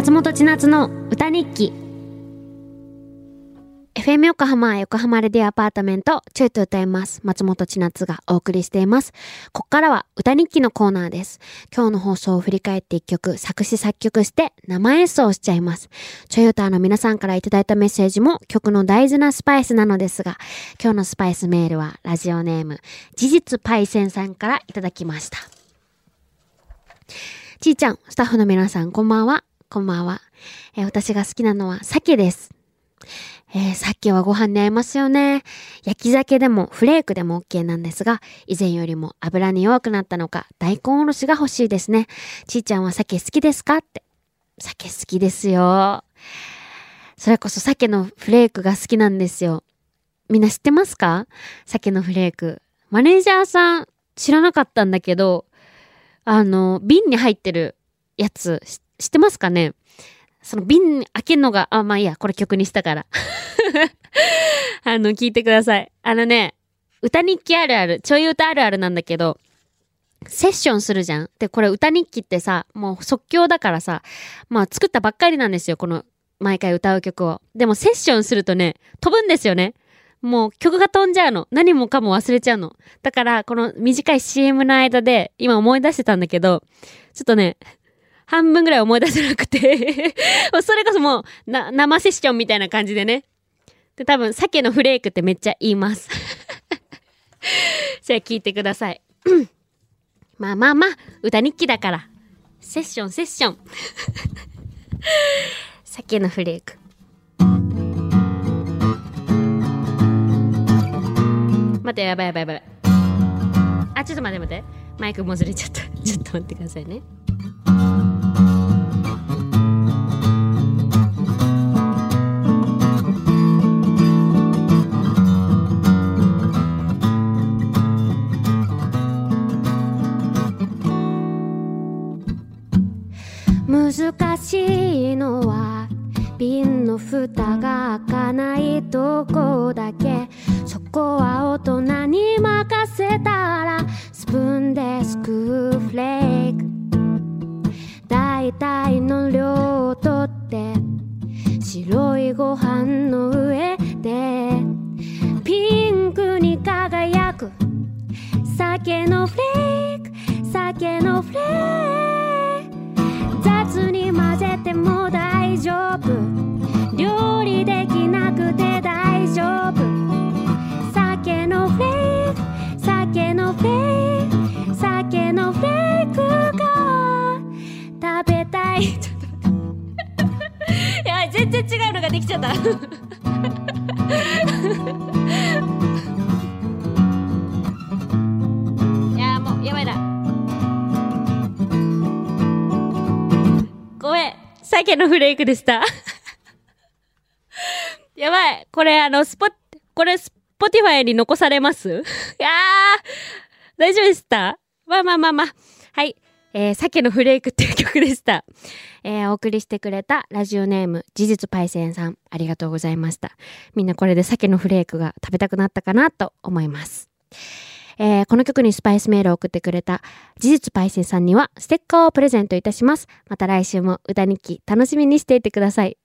松本千夏の歌日記。FM 横浜横浜レディアパートメントちょいと歌います。松本千夏がお送りしています。ここからは歌日記のコーナーです。今日の放送を振り返って一曲作詞作曲して生演奏しちゃいます。ちょい歌の皆さんからいただいたメッセージも曲の大事なスパイスなのですが今日のスパイスメールはラジオネーム事実パイセンさんからいただきました。ちーちゃん、スタッフの皆さん、こんばんは。こんばんは。えー私が好きなのは鮭です。えー、鮭はご飯に合いますよね。焼き鮭でもフレークでも OK なんですが、以前よりも油に弱くなったのか、大根おろしが欲しいですね。ちーちゃんは鮭好きですか？って。鮭好きですよ。それこそ鮭のフレークが好きなんですよ。みんな知ってますか？鮭のフレーク。マネージャーさん知らなかったんだけど、あの、瓶に入ってるやつ、し知ってますかね？その瓶開けるのが、あ、まあいいや、これ曲にしたから。あの、聞いてください。あのね、歌日記あるある、ちょい歌あるあるなんだけど、セッションするじゃん。で、これ歌日記ってさ、もう即興だからさ、まあ作ったばっかりなんですよ、この毎回歌う曲を。でもセッションするとね、飛ぶんですよね。もう曲が飛んじゃうの。何もかも忘れちゃうの。だから、この短い CM の間で、今思い出してたんだけど、ちょっとね、半分ぐらい思い出せなくて、それこそもう、な、生セッションみたいな感じでね。で、多分、鮭のフレークってめっちゃ言います。じゃあ聞いてください。まあまあまあ、歌日記だから。セッション、セッション。鮭のフレーク。待って、やばいやばいやばい。あ、ちょっと待って待って。マイクもずれちゃった。ちょっと待ってくださいね。難しいのは瓶の蓋が開かないとこだけ。そこは大人に任せたらスプーンですくうフレーク。大体の量をとって白いご飯の上で。ピンクに輝く。酒のフレーク酒のフレーク。いちょっと待って や全然違うのができちゃった いやもうやばいなごめん。鮭のフレークでした。やばい。これあの、スポ、これ Spotify に残されます？いやー、大丈夫でした？まあまあまあまあ。はい。えー、鮭のフレークっていう曲でした。えー、お送りしてくれたラジオネーム、事実パイセンさん、ありがとうございました。みんなこれで鮭のフレークが食べたくなったかなと思います。えーこの曲にスパイスメールを送ってくれた事実パイセンさんにはステッカーをプレゼントいたします。また来週も歌日記楽しみにしていてください。